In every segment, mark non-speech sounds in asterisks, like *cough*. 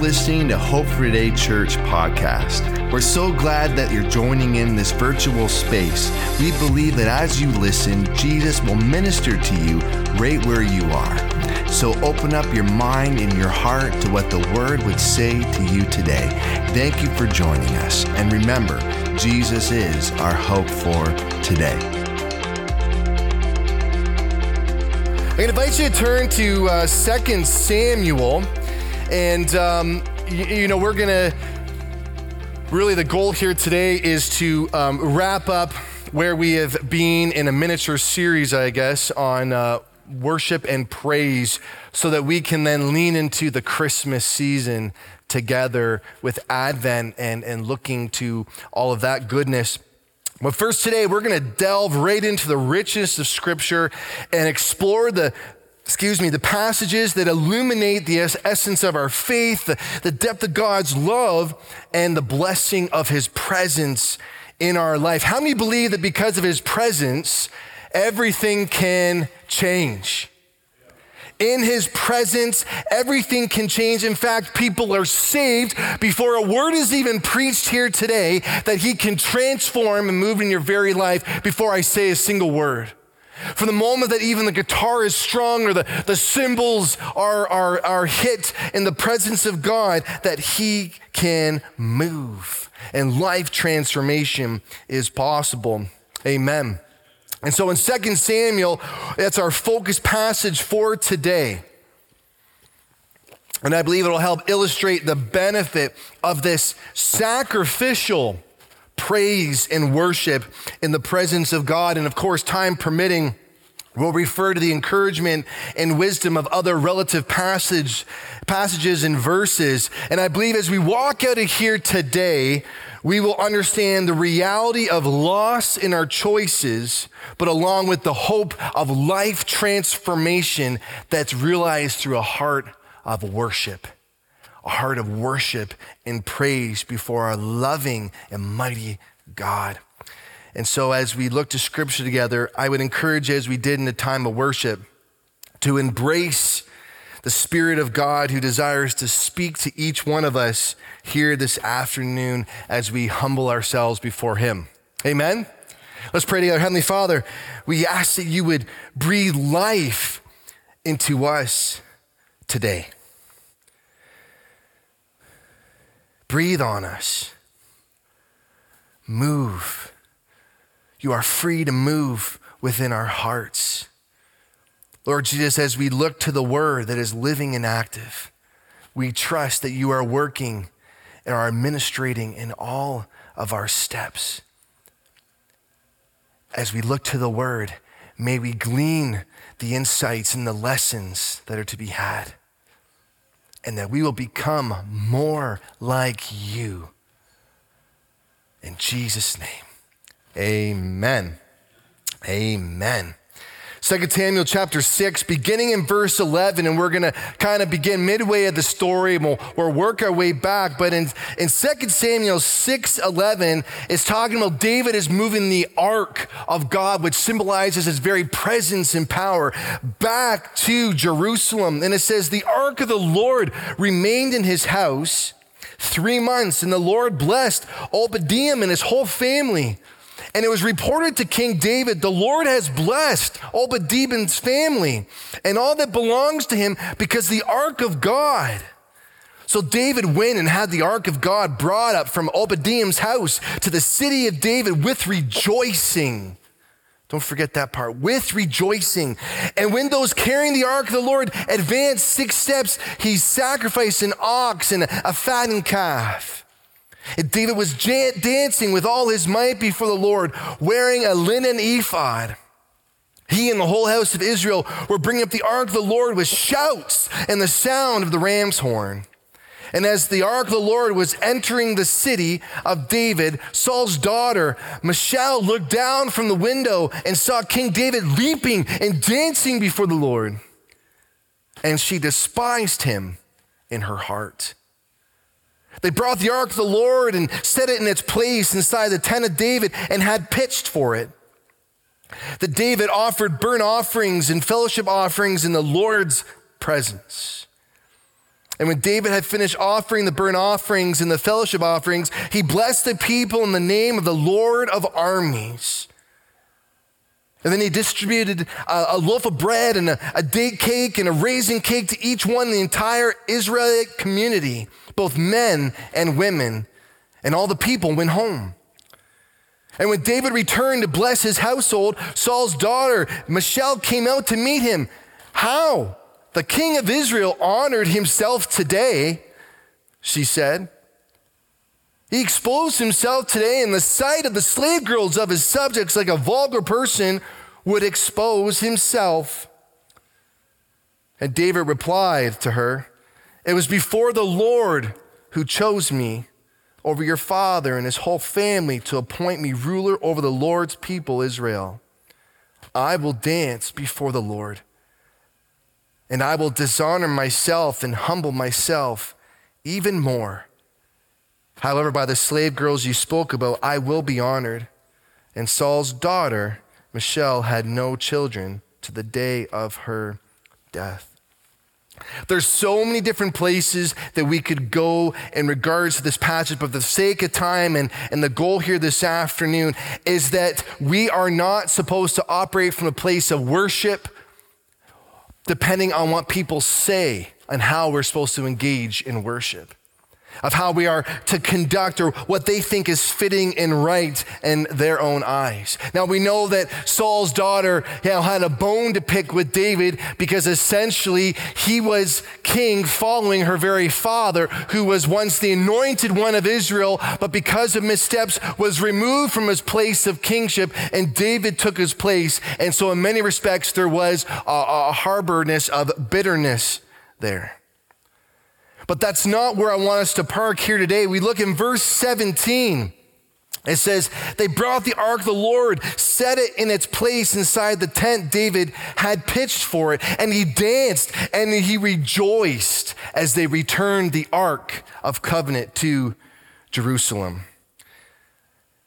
listening to Hope for Today Church podcast. We're so glad that you're joining in this virtual space. We believe that as you listen, Jesus will minister to you right where you are. So open up your mind and your heart to what the Word would say to you today. Thank you for joining us. And remember, Jesus is our hope for today. I'm going to invite you to turn to uh, 2 Samuel. And, um, you, you, know, we're going to really, the goal here today is to um, wrap up where we have been in a miniature series, I guess, on uh, worship and praise so that we can then lean into the Christmas season together with Advent and, and looking to all of that goodness. But first, today, we're going to delve right into the richness of Scripture and explore the, excuse me, the passages that illuminate the essence of our faith, the, the depth of God's love, and the blessing of his presence in our life. How many believe that because of his presence, everything can change? In his presence, everything can change. In fact, people are saved before a word is even preached here today that he can transform and move in your very life before I say a single word. From the moment that even the guitar is strung or the, the cymbals are, are, are hit in the presence of God, that He can move and life transformation is possible. Amen. And so in 2 Samuel, that's our focus passage for today. And I believe it'll help illustrate the benefit of this sacrificial praise and worship in the presence of God. And of course, time permitting, we'll refer to the encouragement and wisdom of other relative passage, passages and verses. And I believe as we walk out of here today, we will understand the reality of loss in our choices, but along with the hope of life transformation that's realized through a heart of worship a heart of worship and praise before our loving and mighty God. And so, as we look to scripture together, I would encourage as we did in the time of worship, to embrace the Spirit of God who desires to speak to each one of us here this afternoon as we humble ourselves before Him. Amen? Let's pray together. Heavenly Father, we ask that you would breathe life into us today. Breathe on us. Move. You are free to move within our hearts. Lord Jesus, as we look to the word that is living and active, we trust that you are working and are administrating in all of our steps. As we look to the word, may we glean the insights and the lessons that are to be had and that we will become more like you. In Jesus' name, amen. Amen. 2 Samuel chapter 6, beginning in verse 11, and we're going to kind of begin midway of the story and we'll, we'll work our way back. But in, in 2 Samuel 6 11, it's talking about David is moving the ark of God, which symbolizes his very presence and power, back to Jerusalem. And it says, The ark of the Lord remained in his house three months, and the Lord blessed Obadiah and his whole family. And it was reported to King David, the Lord has blessed Obadiah's family and all that belongs to him because the ark of God. So David went and had the ark of God brought up from Obadiah's house to the city of David with rejoicing. Don't forget that part. With rejoicing. And when those carrying the ark of the Lord advanced six steps, he sacrificed an ox and a fattened calf. David was dancing with all his might before the Lord, wearing a linen ephod. He and the whole house of Israel were bringing up the ark of the Lord with shouts and the sound of the ram's horn. And as the ark of the Lord was entering the city of David, Saul's daughter, Michal, looked down from the window and saw King David leaping and dancing before the Lord. And she despised him in her heart. They brought the ark of the Lord and set it in its place inside the tent of David and had pitched for it. That David offered burnt offerings and fellowship offerings in the Lord's presence. And when David had finished offering the burnt offerings and the fellowship offerings, he blessed the people in the name of the Lord of armies. And then he distributed a, a loaf of bread and a, a, date cake and a raisin cake to each one, the entire Israelite community, both men and women. And all the people went home. And when David returned to bless his household, Saul's daughter, Michal, came out to meet him. How? The king of Israel honored himself today, she said. He exposed himself today in the sight of the slave girls of his subjects like a vulgar person would expose himself. And David replied to her, It was before the Lord who chose me over your father and his whole family to appoint me ruler over the Lord's people, Israel. I will dance before the Lord, and I will dishonor myself and humble myself even more. However, by the slave girls you spoke about, I will be honored. And Saul's daughter, Michal, had no children to the day of her death. There's so many different places that we could go in regards to this passage, but the sake of time and, and the goal here this afternoon is that we are not supposed to operate from a place of worship depending on what people say and how we're supposed to engage in worship of how we are to conduct or what they think is fitting and right in their own eyes. Now we know that Saul's daughter you know, had a bone to pick with David because essentially he was king following her very father, who was once the anointed one of Israel, but because of missteps was removed from his place of kingship, and David took his place. And so, in many respects, there was a, a harborness of bitterness there. But that's not where I want us to park here today. We look in verse 17. It says, They brought the ark of the Lord, set it in its place inside the tent David had pitched for it, and he danced and he rejoiced as they returned the ark of covenant to Jerusalem.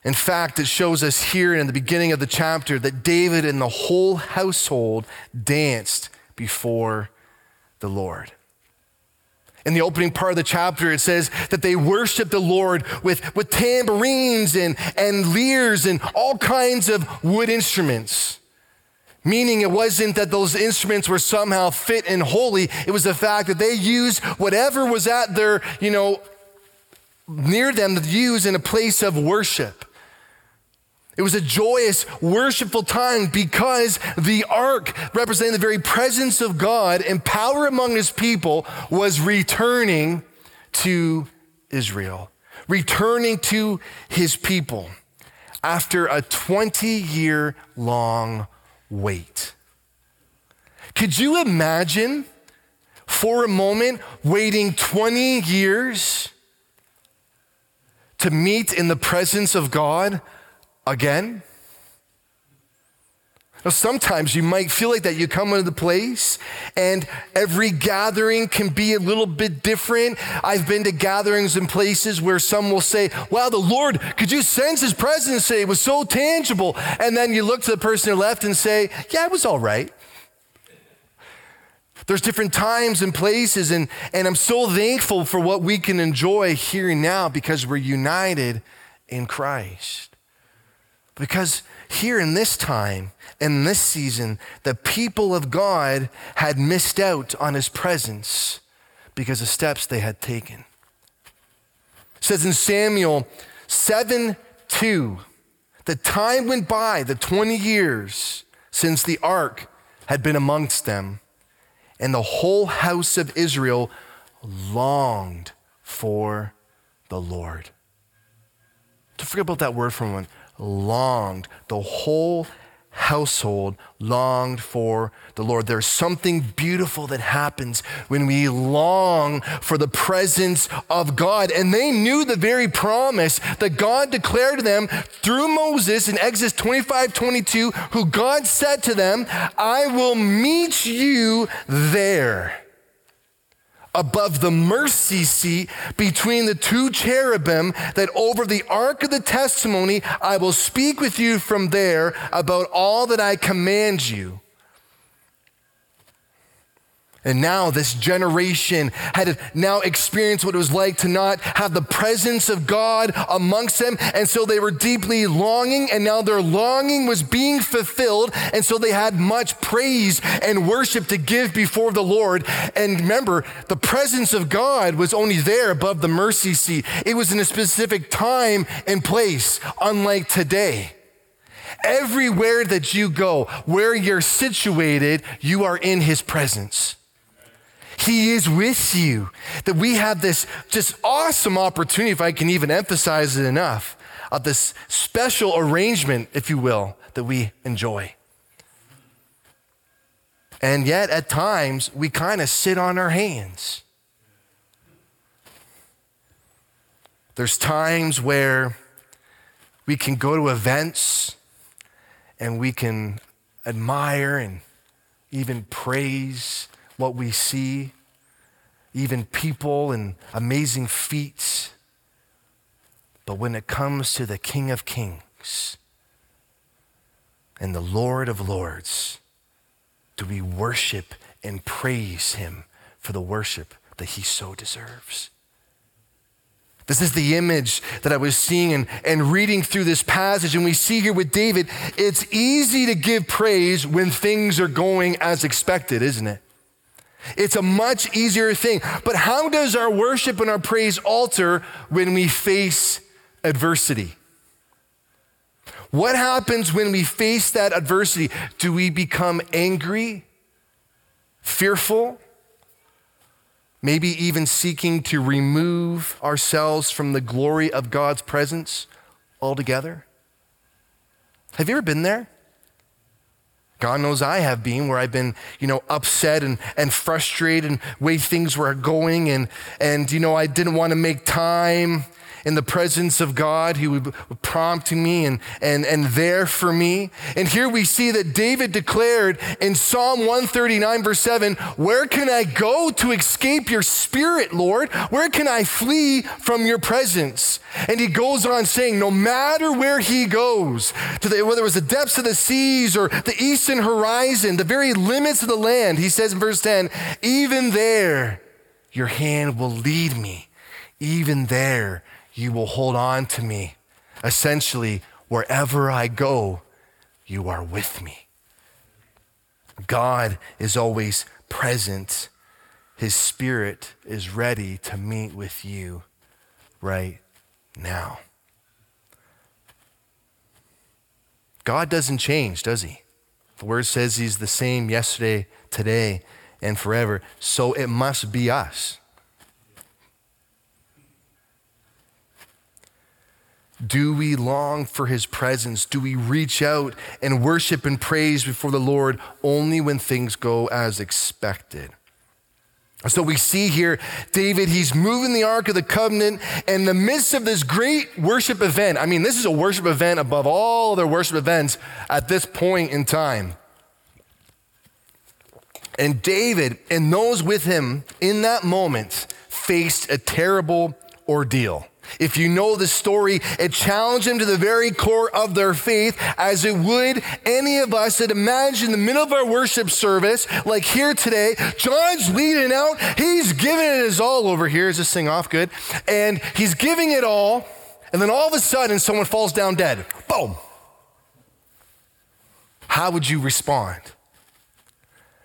In fact, it shows us here in the beginning of the chapter that David and the whole household danced before the Lord. In the opening part of the chapter, it says that they worshiped the Lord with, with tambourines and, and lyres and all kinds of wood instruments. Meaning it wasn't that those instruments were somehow fit and holy. It was the fact that they used whatever was at their, you know, near them to use in a place of worship. It was a joyous, worshipful time because the ark, representing the very presence of God and power among his people, was returning to Israel, returning to his people after a 20 year long wait. Could you imagine for a moment waiting 20 years to meet in the presence of God? Again? Now, sometimes you might feel like that. You come into the place, and every gathering can be a little bit different. I've been to gatherings in places where some will say, Wow, the Lord, could you sense his presence today? It was so tangible. And then you look to the person the left and say, Yeah, it was all right. There's different times and places, and, and I'm so thankful for what we can enjoy here and now because we're united in Christ. Because here in this time, in this season, the people of God had missed out on his presence because of steps they had taken. It says in Samuel 7 2, the time went by, the 20 years since the ark had been amongst them, and the whole house of Israel longed for the Lord. Don't forget about that word for a moment longed. The whole household longed for the Lord. There's something beautiful that happens when we long for the presence of God. And they knew the very promise that God declared to them through Moses in Exodus 25 22, who God said to them, I will meet you there above the mercy seat between the two cherubim, that over the ark of the testimony I will speak with you from there about all that I command you. And now this generation had now experienced what it was like to not have the presence of God amongst them. And so they were deeply longing, and now their longing was being fulfilled. And so they had much praise and worship to give before the Lord. And remember, the presence of God was only there above the mercy seat, it was in a specific time and place, unlike today. Everywhere that you go, where you're situated, you are in his presence. He is with you. That we have this just awesome opportunity, if I can even emphasize it enough, of this special arrangement, if you will, that we enjoy. And yet, at times, we kind of sit on our hands. There's times where we can go to events and we can admire and even praise what we see, even people and amazing feats. But when it comes to the King of Kings and the Lord of Lords, do we worship and praise him for the worship that he so deserves? This is the image that I was seeing and, and reading through this passage. And we see here with David, it's easy to give praise when things are going as expected, isn't it? It's a much easier thing. But how does our worship and our praise alter when we face adversity? What happens when we face that adversity? Do we become angry, fearful, maybe even seeking to remove ourselves from the glory of God's presence altogether? Have you ever been there? God knows I have been where I've been, you know, upset and, and frustrated and way things were going and and you know I didn't want to make time in the presence of God. He would prompt me and, and, and there for me. And here we see that David declared in Psalm 139, verse 7 Where can I go to escape your spirit, Lord? Where can I flee from your presence? And he goes on saying, No matter where he goes, to the, whether it was the depths of the seas or the eastern horizon, the very limits of the land, he says in verse 10, Even there, your hand will lead me. Even there, you will hold on to me. Essentially, wherever I go, you are with me. God is always present. His spirit is ready to meet with you right now. God doesn't change, does he? The word says he's the same yesterday, today, and forever. So it must be us. Do we long for his presence? Do we reach out and worship and praise before the Lord only when things go as expected? So we see here David, he's moving the Ark of the Covenant in the midst of this great worship event. I mean, this is a worship event above all other worship events at this point in time. And David and those with him in that moment faced a terrible ordeal. If you know the story, it challenged them to the very core of their faith, as it would any of us that imagine the middle of our worship service, like here today, John's leading out, he's giving it his all over here. Is this thing off good? And he's giving it all, and then all of a sudden, someone falls down dead. Boom. How would you respond?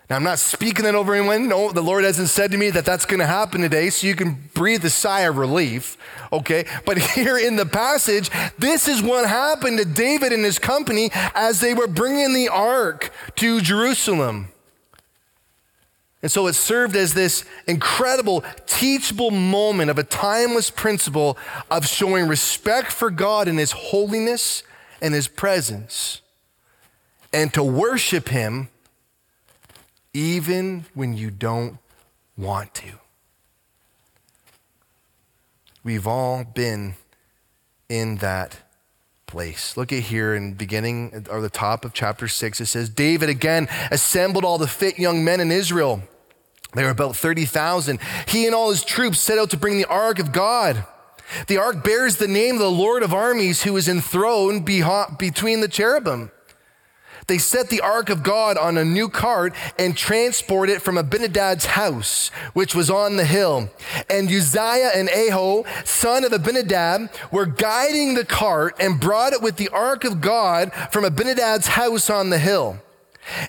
Now, I'm not speaking that over anyone. No, the Lord hasn't said to me that that's going to happen today, so you can breathe a sigh of relief, okay? But *laughs* here in the passage, this is what happened to David and his company as they were bringing the ark to Jerusalem. And so it served as this incredible, teachable moment of a timeless principle of showing respect for God and His holiness and His presence, and to worship Him even when you don't want to. We've all been in that place. Look at here in beginning or the top of chapter 6 it says David again assembled all the fit young men in Israel. There were about 30,000. He and all his troops set out to bring the ark of God. The ark bears the name of the Lord of armies who is enthroned between the cherubim. They set the ark of God on a new cart and transport it from Abinadab's house, which was on the hill. And Uzziah and Ahio, son of Abinadab, were guiding the cart and brought it with the ark of God from Abinadab's house on the hill.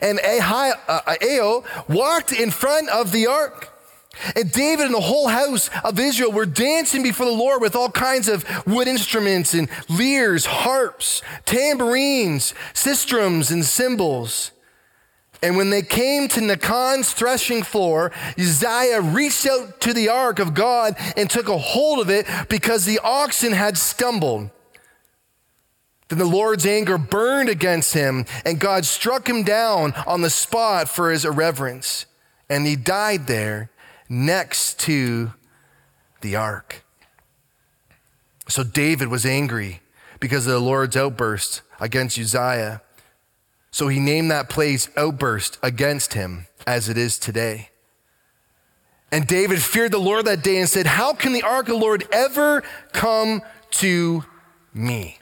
And Ahio uh, walked in front of the ark. And David and the whole house of Israel were dancing before the Lord with all kinds of wood instruments and lyres, harps, tambourines, sistrums, and cymbals. And when they came to Nacon's threshing floor, Uzziah reached out to the ark of God and took a hold of it because the oxen had stumbled. Then the Lord's anger burned against him, and God struck him down on the spot for his irreverence. And he died there next to the ark. So David was angry because of the Lord's outburst against Uzziah. So he named that place outburst against him as it is today. And David feared the Lord that day and said, How can the ark of the Lord ever come to me?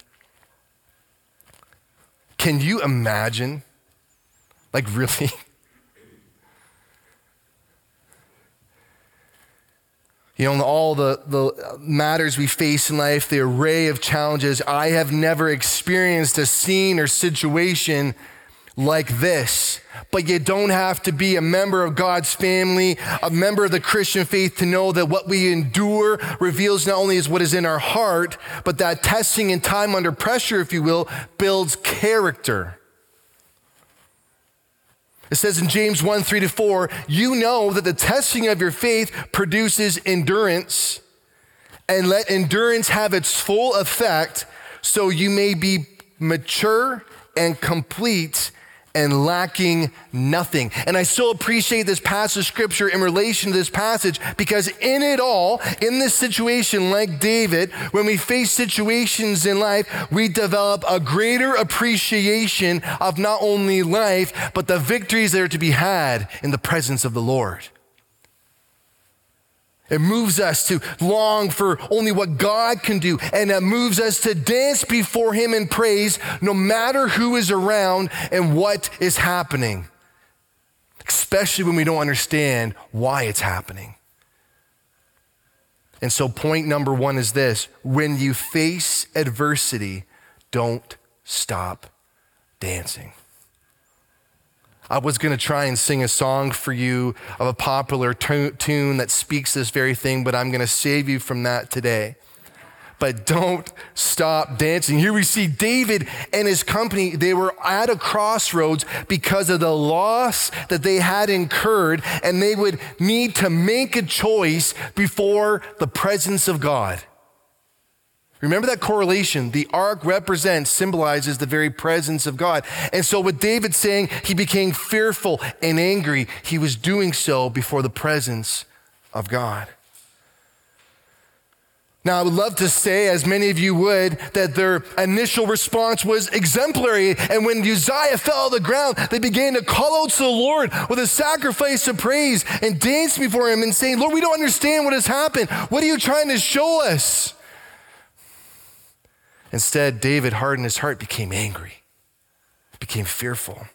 Can you imagine? Like, *laughs* really? You know, all the, the matters we face in life, the array of challenges, I have never experienced a scene or situation like this. But you don't have to be a member of God's family, a member of the Christian faith to know that what we endure reveals not only is what is in our heart, but that testing and time under pressure, if you will, builds character. It says in James 1 3 to 4, you know that the testing of your faith produces endurance, and let endurance have its full effect so you may be mature and complete and lacking nothing. And I still appreciate this passage of scripture in relation to this passage because in it all, in this situation, like David, when we face situations in life, we develop a greater appreciation of not only life, but the victories that are to be had in the presence of the Lord. It moves us to long for only what God can do, and it moves us to dance before Him in praise no matter who is around and what is happening, especially when we don't understand why it's happening. And so, point number one is this when you face adversity, don't stop dancing. I was going to try and sing a song for you of a popular tune that speaks this very thing, but I'm going to save you from that today. But don't stop dancing. Here we see David and his company, they were at a crossroads because of the loss that they had incurred, and they would need to make a choice before the presence of God. Remember that correlation. The ark represents, symbolizes the very presence of God. And so, with David saying he became fearful and angry, he was doing so before the presence of God. Now, I would love to say, as many of you would, that their initial response was exemplary. And when Uzziah fell to the ground, they began to call out to the Lord with a sacrifice of praise and dance before him and saying, Lord, we don't understand what has happened. What are you trying to show us? Instead, David hardened his heart, became angry, became fearful,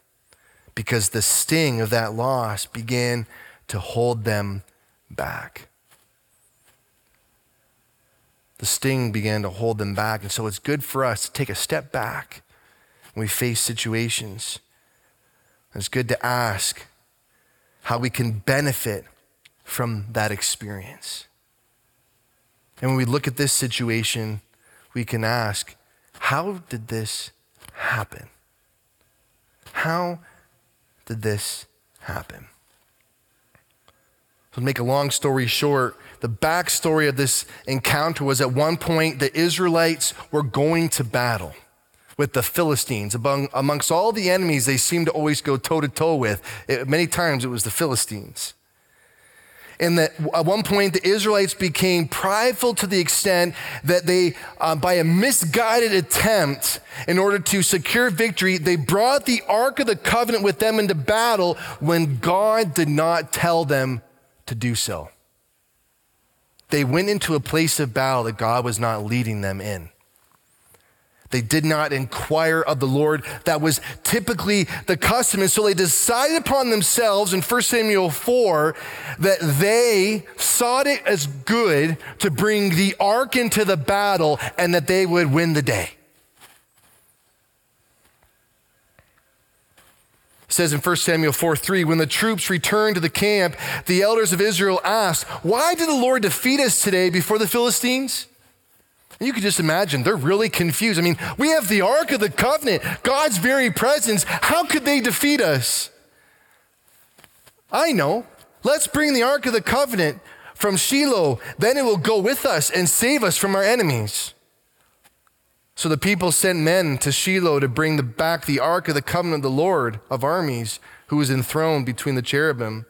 because the sting of that loss began to hold them back. The sting began to hold them back. And so it's good for us to take a step back when we face situations. It's good to ask how we can benefit from that experience. And when we look at this situation, we can ask, how did this happen? How did this happen? To make a long story short, the backstory of this encounter was at one point the Israelites were going to battle with the Philistines. Among, amongst all the enemies they seemed to always go toe to toe with, it, many times it was the Philistines and that at one point the Israelites became prideful to the extent that they, uh, by a misguided attempt in order to secure victory, they brought the Ark of the Covenant with them into battle when God did not tell them to do so. They went into a place of battle that God was not leading them in. They did not inquire of the Lord. That was typically the custom. And so they decided upon themselves in 1 Samuel 4 that they sought it as good to bring the ark into the battle and that they would win the day. It says in 1 Samuel 4 3, when the troops returned to the camp, the elders of Israel asked, Why did the Lord defeat us today before the Philistines? You can just imagine, they're really confused. I mean, we have the Ark of the Covenant, God's very presence. How could they defeat us? I know. Let's bring the Ark of the Covenant from Shiloh. Then it will go with us and save us from our enemies. So the people sent men to Shiloh to bring the, back the Ark of the Covenant of the Lord of armies, who was enthroned between the cherubim.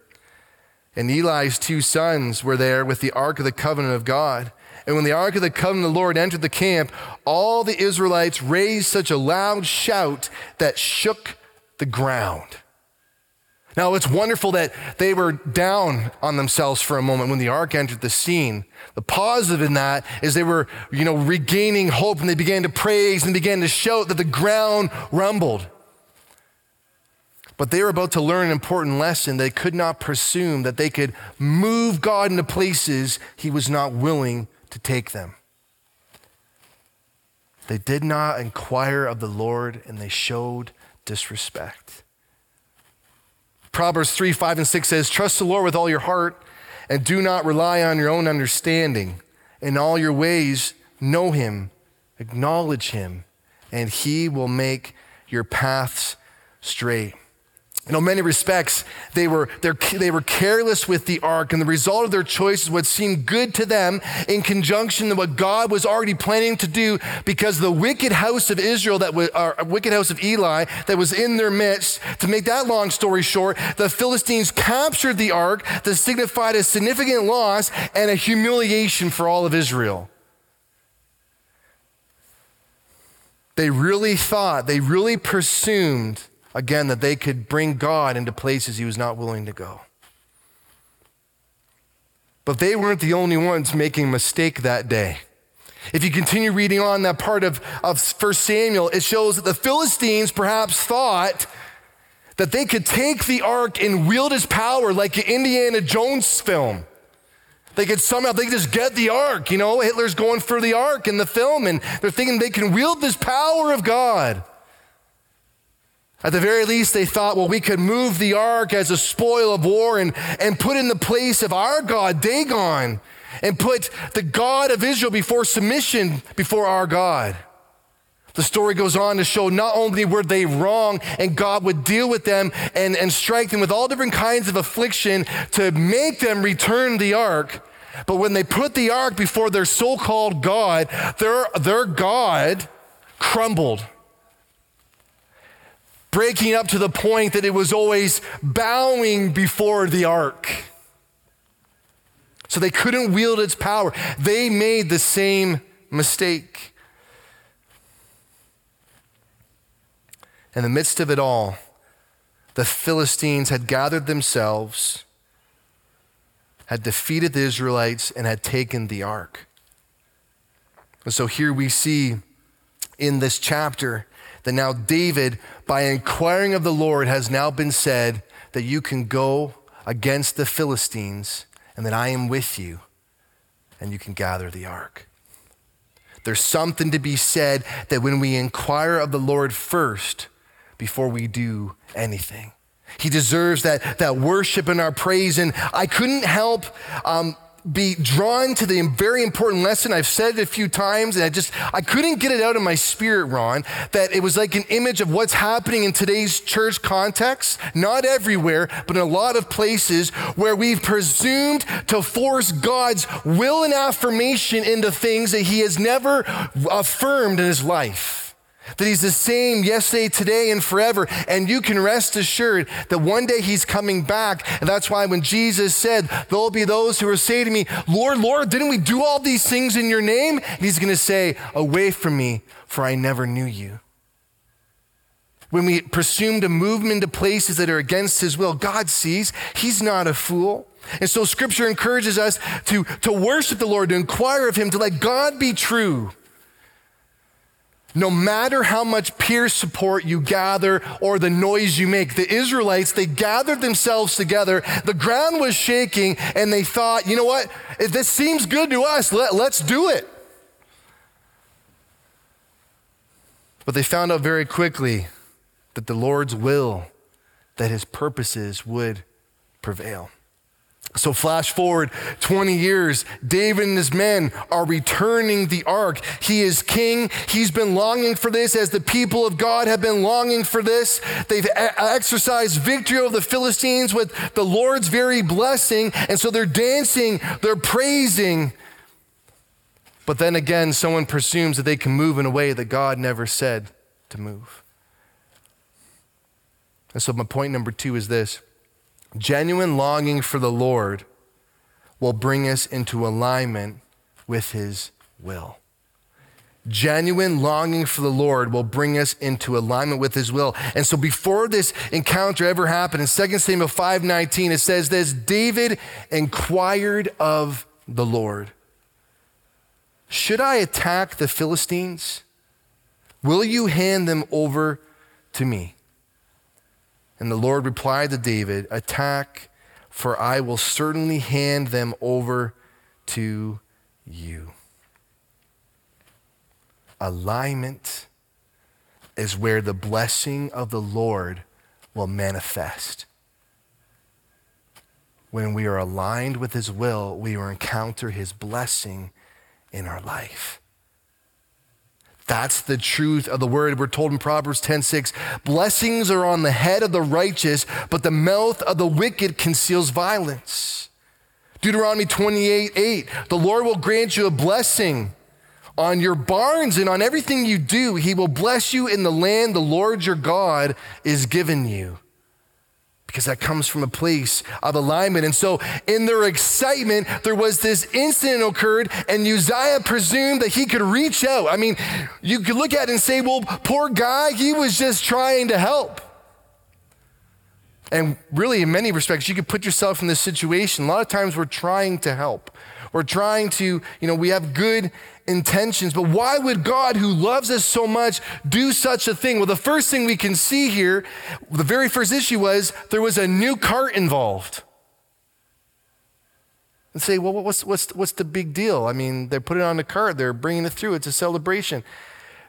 And Eli's two sons were there with the Ark of the Covenant of God. And when the ark of the covenant of the Lord entered the camp, all the Israelites raised such a loud shout that shook the ground. Now, it's wonderful that they were down on themselves for a moment when the ark entered the scene. The positive in that is they were, you know, regaining hope and they began to praise and began to shout that the ground rumbled. But they were about to learn an important lesson. They could not presume that they could move God into places he was not willing to take them. They did not inquire of the Lord and they showed disrespect. Proverbs 3 5 and 6 says, Trust the Lord with all your heart and do not rely on your own understanding. In all your ways, know him, acknowledge him, and he will make your paths straight. You know, many respects, they were, they were careless with the ark, and the result of their choices what seemed good to them in conjunction to what God was already planning to do because the wicked house of Israel, that was, or uh, wicked house of Eli, that was in their midst. To make that long story short, the Philistines captured the ark that signified a significant loss and a humiliation for all of Israel. They really thought, they really presumed Again, that they could bring God into places he was not willing to go. But they weren't the only ones making a mistake that day. If you continue reading on that part of, of 1 Samuel, it shows that the Philistines perhaps thought that they could take the ark and wield its power like an Indiana Jones film. They could somehow, they could just get the ark. You know, Hitler's going for the ark in the film, and they're thinking they can wield this power of God. At the very least, they thought, well, we could move the ark as a spoil of war and, and put in the place of our God, Dagon, and put the God of Israel before submission before our God. The story goes on to show not only were they wrong and God would deal with them and, and strike them with all different kinds of affliction to make them return the ark, but when they put the ark before their so called God, their, their God crumbled breaking up to the point that it was always bowing before the ark. So they couldn't wield its power. They made the same mistake. In the midst of it all, the Philistines had gathered themselves, had defeated the Israelites, and had taken the ark. And so here we see in this chapter that now David, by inquiring of the Lord, has now been said that you can go against the Philistines and that I am with you and you can gather the ark. There's something to be said that when we inquire of the Lord first before we do anything, He deserves that, that worship and our praise. And I couldn't help um, be drawn to the very important lesson. I've said it a few times and I just, I couldn't get it out of my spirit, Ron, that it was like an image of what's happening in today's church context. Not everywhere, but in a lot of places where we've presumed to force God's will and affirmation into things that he has never affirmed in his life. That he's the same yesterday, today, and forever. And you can rest assured that one day he's coming back. And that's why when Jesus said, There'll be those who will say to me, Lord, Lord, didn't we do all these things in your name? he's going to say, Away from me, for I never knew you. When we presume to move him into places that are against his will, God sees. He's not a fool. And so scripture encourages us to, to worship the Lord, to inquire of him, to let God be true No matter how much peer support you gather or the noise you make, the Israelites, they gathered themselves together. The ground was shaking, and they thought, you know what? If this seems good to us, let, let's do it. But they found out very quickly that the Lord's will, that his purposes would prevail. So, flash forward 20 years, David and his men are returning the ark. He is king. He's been longing for this, as the people of God have been longing for this. They've exercised victory over the Philistines with the Lord's very blessing. And so they're dancing, they're praising. But then again, someone presumes that they can move in a way that God never said to move. And so, my point number two is this genuine longing for the Lord will bring us into alignment with His will. Genuine longing for the Lord will bring us into alignment with his will. And so before this encounter ever happened, in 2 Samuel 5:19, it says this: David inquired of the Lord. Should I attack the Philistines? Will you hand them over to me? And the Lord replied to David, Attack, for I will certainly hand them over to you. Alignment is where the blessing of the Lord will manifest. When we are aligned with His will, we will encounter His blessing in our life. That's the truth of the word. We're told in Proverbs 10:6, blessings are on the head of the righteous, but the mouth of the wicked conceals violence. Deuteronomy 28, 8, the Lord will grant you a blessing on your barns and on everything you do. He will bless you in the land the Lord your God is given you because that comes from a place of alignment. And so, in their excitement, there was this incident occurred, and Uzziah presumed that he could reach out. I mean, you could look at it and say, well, poor guy, he was just trying to help. And really, in many respects, you could put yourself in this situation. A lot of times, we're trying to help. We're trying to, you know, we have good intentions, but why would God, who loves us so much, do such a thing? Well, the first thing we can see here, the very first issue was there was a new cart involved. And say, well, what's, what's, what's the big deal? I mean, they put it on the cart, they're bringing it through, it's a celebration.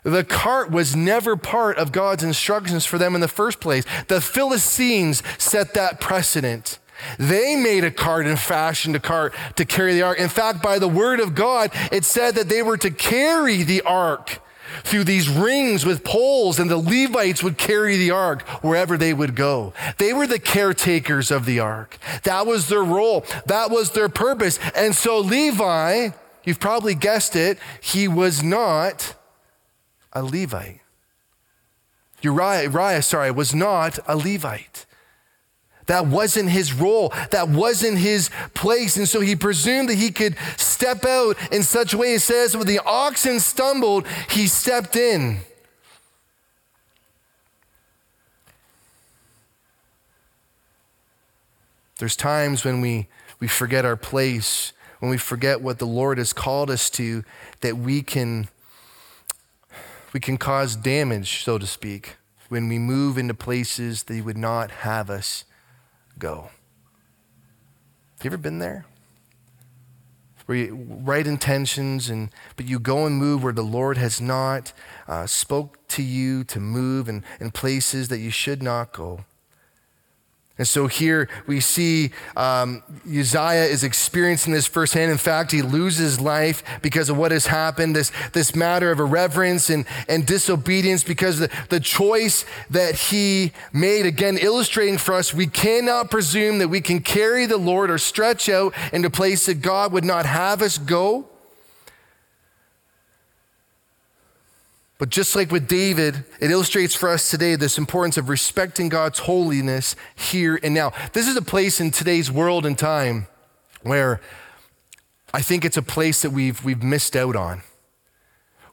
The cart was never part of God's instructions for them in the first place. The Philistines set that precedent. They made a cart and fashioned a cart to carry the ark. In fact, by the word of God, it said that they were to carry the ark through these rings with poles, and the Levites would carry the ark wherever they would go. They were the caretakers of the ark. That was their role, that was their purpose. And so, Levi, you've probably guessed it, he was not a Levite. Uriah, Uriah sorry, was not a Levite. That wasn't his role. That wasn't his place. And so he presumed that he could step out in such a way. It says, when the oxen stumbled, he stepped in. There's times when we, we forget our place, when we forget what the Lord has called us to, that we can, we can cause damage, so to speak, when we move into places that He would not have us go. Have you ever been there? Where you right intentions, and but you go and move where the Lord has not uh, spoke to you to move, and in places that you should not go. And so here we see um, Uzziah is experiencing this firsthand. In fact, he loses life because of what has happened, this, this matter of irreverence and, and disobedience, because the, the choice that he made, again, illustrating for us, we cannot presume that we can carry the Lord or stretch out into place that God would not have us go. But just like with David, it illustrates for us today this importance of respecting God's holiness here and now. This is a place in today's world and time where I think it's a place that we've, we've missed out on.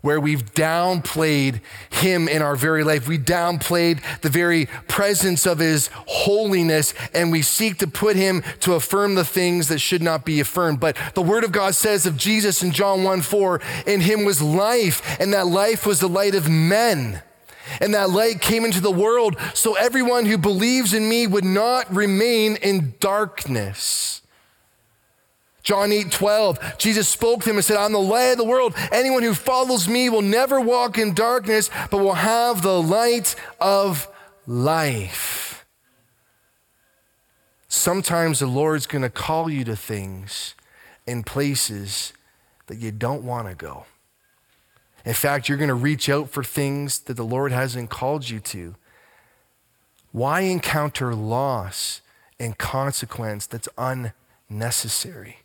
Where we've downplayed him in our very life. We downplayed the very presence of his holiness and we seek to put him to affirm the things that should not be affirmed. But the word of God says of Jesus in John 1 4, in him was life, and that life was the light of men. And that light came into the world so everyone who believes in me would not remain in darkness. John 8, 12, Jesus spoke to him and said, I'm the light of the world. Anyone who follows me will never walk in darkness, but will have the light of life. Sometimes the Lord's going to call you to things in places that you don't want to go. In fact, you're going to reach out for things that the Lord hasn't called you to. Why encounter loss and consequence that's unnecessary?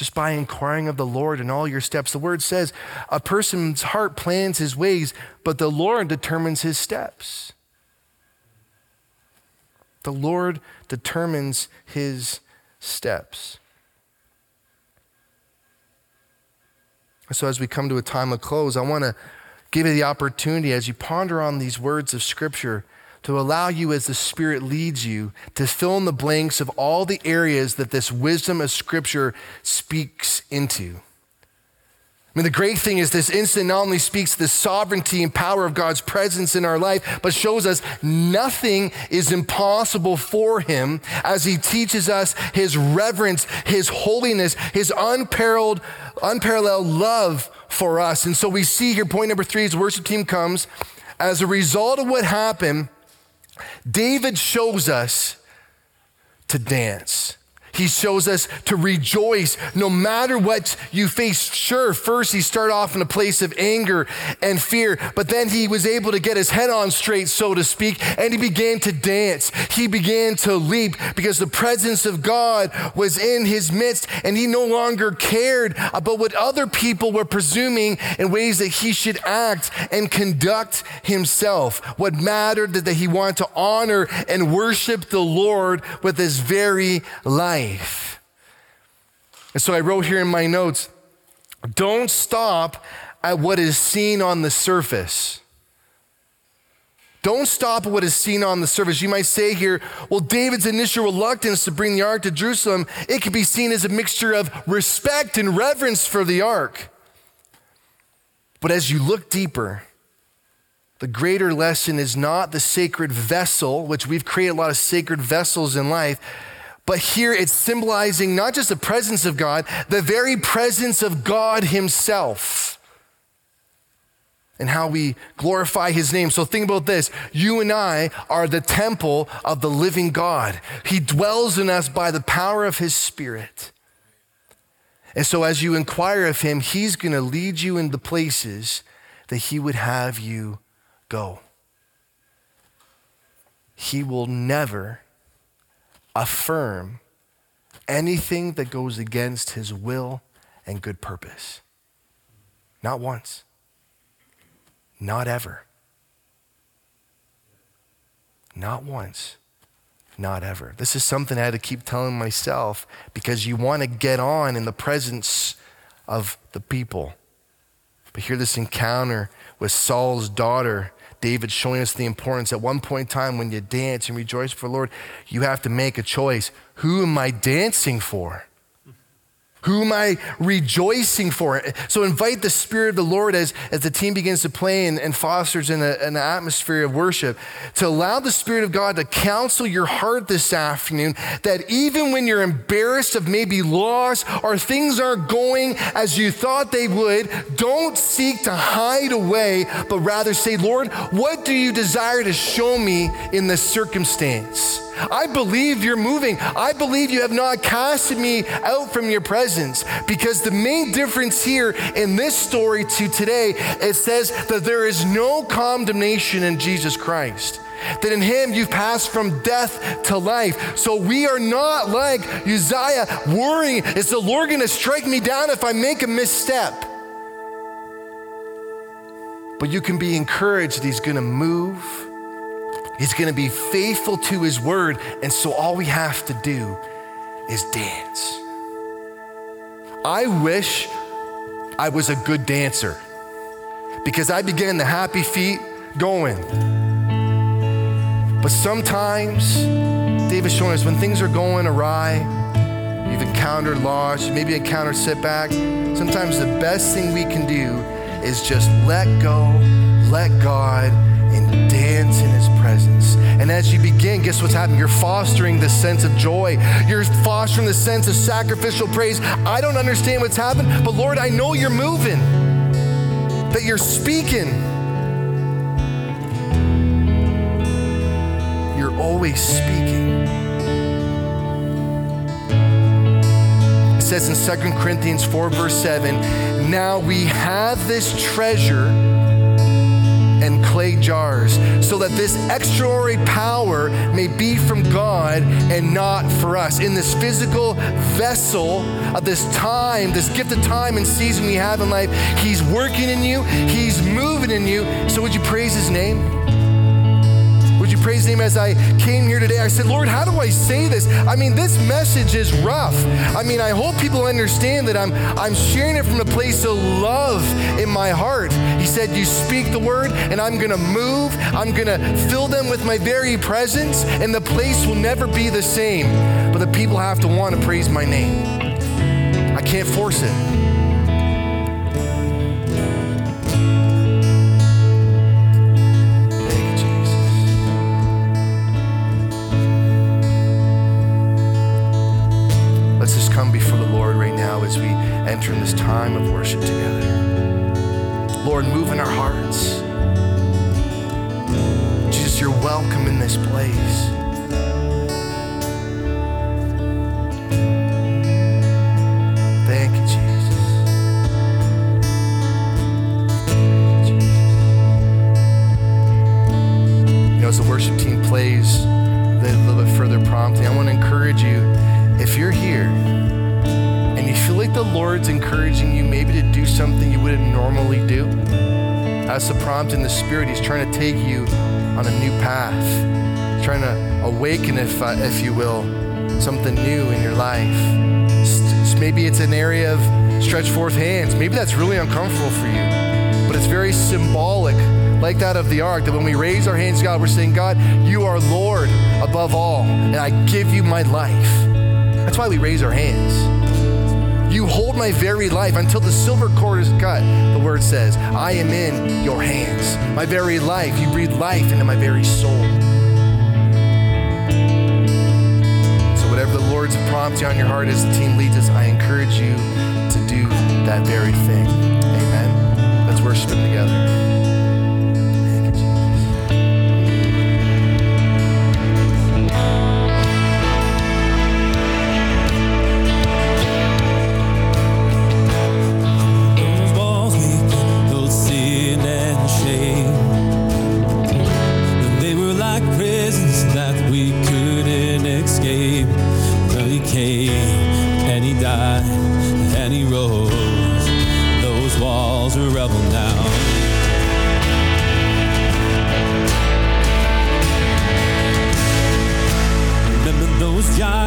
Just by inquiring of the Lord in all your steps. The word says, a person's heart plans his ways, but the Lord determines his steps. The Lord determines his steps. So, as we come to a time of close, I want to give you the opportunity as you ponder on these words of Scripture to allow you as the Spirit leads you to fill in the blanks of all the areas that this wisdom of Scripture speaks into. I mean, the great thing is this instant not only speaks the sovereignty and power of God's presence in our life, but shows us nothing is impossible for Him as He teaches us His reverence, His holiness, His unparalleled, unparalleled love for us. And so we see here, point number three, as worship team comes, as a result of what happened, David shows us to dance. He shows us to rejoice no matter what you face. Sure, first he started off in a place of anger and fear, but then he was able to get his head on straight, so to speak, and he began to dance. He began to leap because the presence of God was in his midst, and he no longer cared about what other people were presuming in ways that he should act and conduct himself. What mattered that he wanted to honor and worship the Lord with his very life life. And so I wrote here in my notes don't stop at what is seen on the surface. Don't stop at what is seen on the surface. You might say here, well, David's initial reluctance to bring the ark to Jerusalem, it could be seen as a mixture of respect and reverence for the ark. But as you look deeper, the greater lesson is not the sacred vessel, which we've created a lot of sacred vessels in life, but here it's symbolizing not just the presence of God, the very presence of God Himself and how we glorify his name. So think about this. You and I are the temple of the living God. He dwells in us by the power of his spirit. And so as you inquire of him, he's going to lead you in the places that he would have you go. He will never affirm anything that goes against his will and good purpose. Not once, not ever. Not once, not ever. This is something I had to keep telling myself because you want to get on in the presence of the people. But here, this encounter with Saul's daughter David showing us the importance. At one point in time, when you dance and rejoice for the Lord, you have to make a choice. Who am I dancing for? Who am I rejoicing for? So invite the Spirit of the Lord as, as the team begins to play and, and fosters in a, an atmosphere of worship to allow the Spirit of God to counsel your heart this afternoon that even when you're embarrassed of maybe loss or things aren't going as you thought they would, don't seek to hide away, but rather say, Lord, what do you desire to show me in this circumstance? I believe you're moving. I believe you have not casted me out from your presence. Because the main difference here in this story to today, it says that there is no condemnation in Jesus Christ. That in him you've passed from death to life. So we are not like Uzziah worrying, is the Lord going to strike me down if I make a misstep? But you can be encouraged that he's going to move He's going to be faithful to his word. And so all we have to do is dance. I wish I was a good dancer. because I began the happy feet going. But sometimes, David's showing us when things are going awry, you've encountered loss, you maybe encountered setback. Sometimes the best thing we can do is just let go, let God, and dance in His presence. And as you begin, guess what's happening? You're fostering this sense of joy. You're fostering the sense of sacrificial praise. I don't understand what's happened, but Lord, I know you're moving, that you're speaking. You're always speaking. It says in 2 Corinthians 4, verse 7 Now we have this treasure and clay jars, so that this extraordinary power may be from God and not for us. In this physical vessel of this time, this gift of time and season we have in life, He's working in you, He's moving in you. So, would you praise His name? Would you praise Him as I came here today? I said, Lord, how do I say this? I mean, this message is rough. I mean, I hope people understand that I'm, I'm sharing it from a place of love in my heart. He said, You speak the word, and I'm going to move. I'm going to fill them with my very presence, and the place will never be the same. But the people have to want to praise my name. I can't force it. Let's just come before the Lord right now as we enter in this time of worship together. Lord, move in our hearts. Jesus, you're welcome in this place. That's the prompt in the Spirit. He's trying to take you on a new path, He's trying to awaken, if, uh, if you will, something new in your life. Maybe it's an area of stretch forth hands. Maybe that's really uncomfortable for you, but it's very symbolic, like that of the ark, that when we raise our hands God, we're saying, God, you are Lord above all, and I give you my life. That's why we raise our hands. You hold my very life until the silver cord is cut, the word says. I am in your hands. My very life, you breathe life into my very soul. So, whatever the Lord's prompting on your heart as the team leads us, I encourage you to do that very thing. Amen. Let's worship Him together.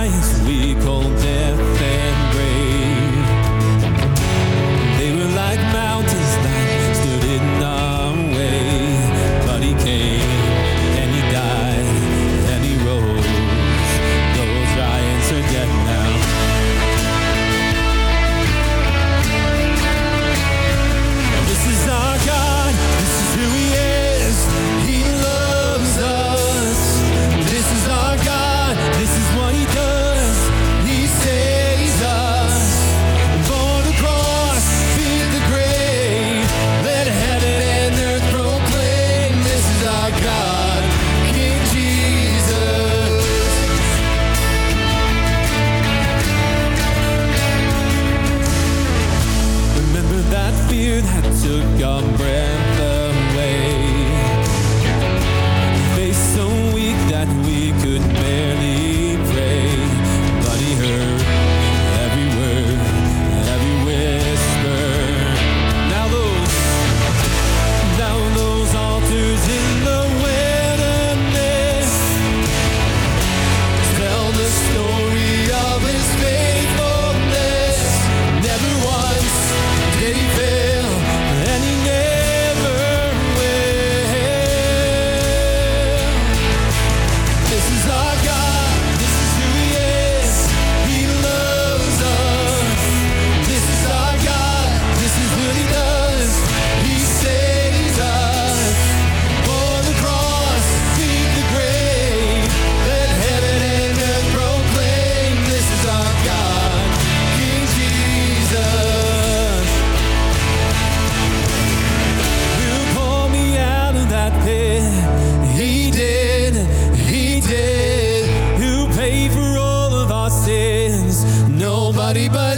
eyes Nobody but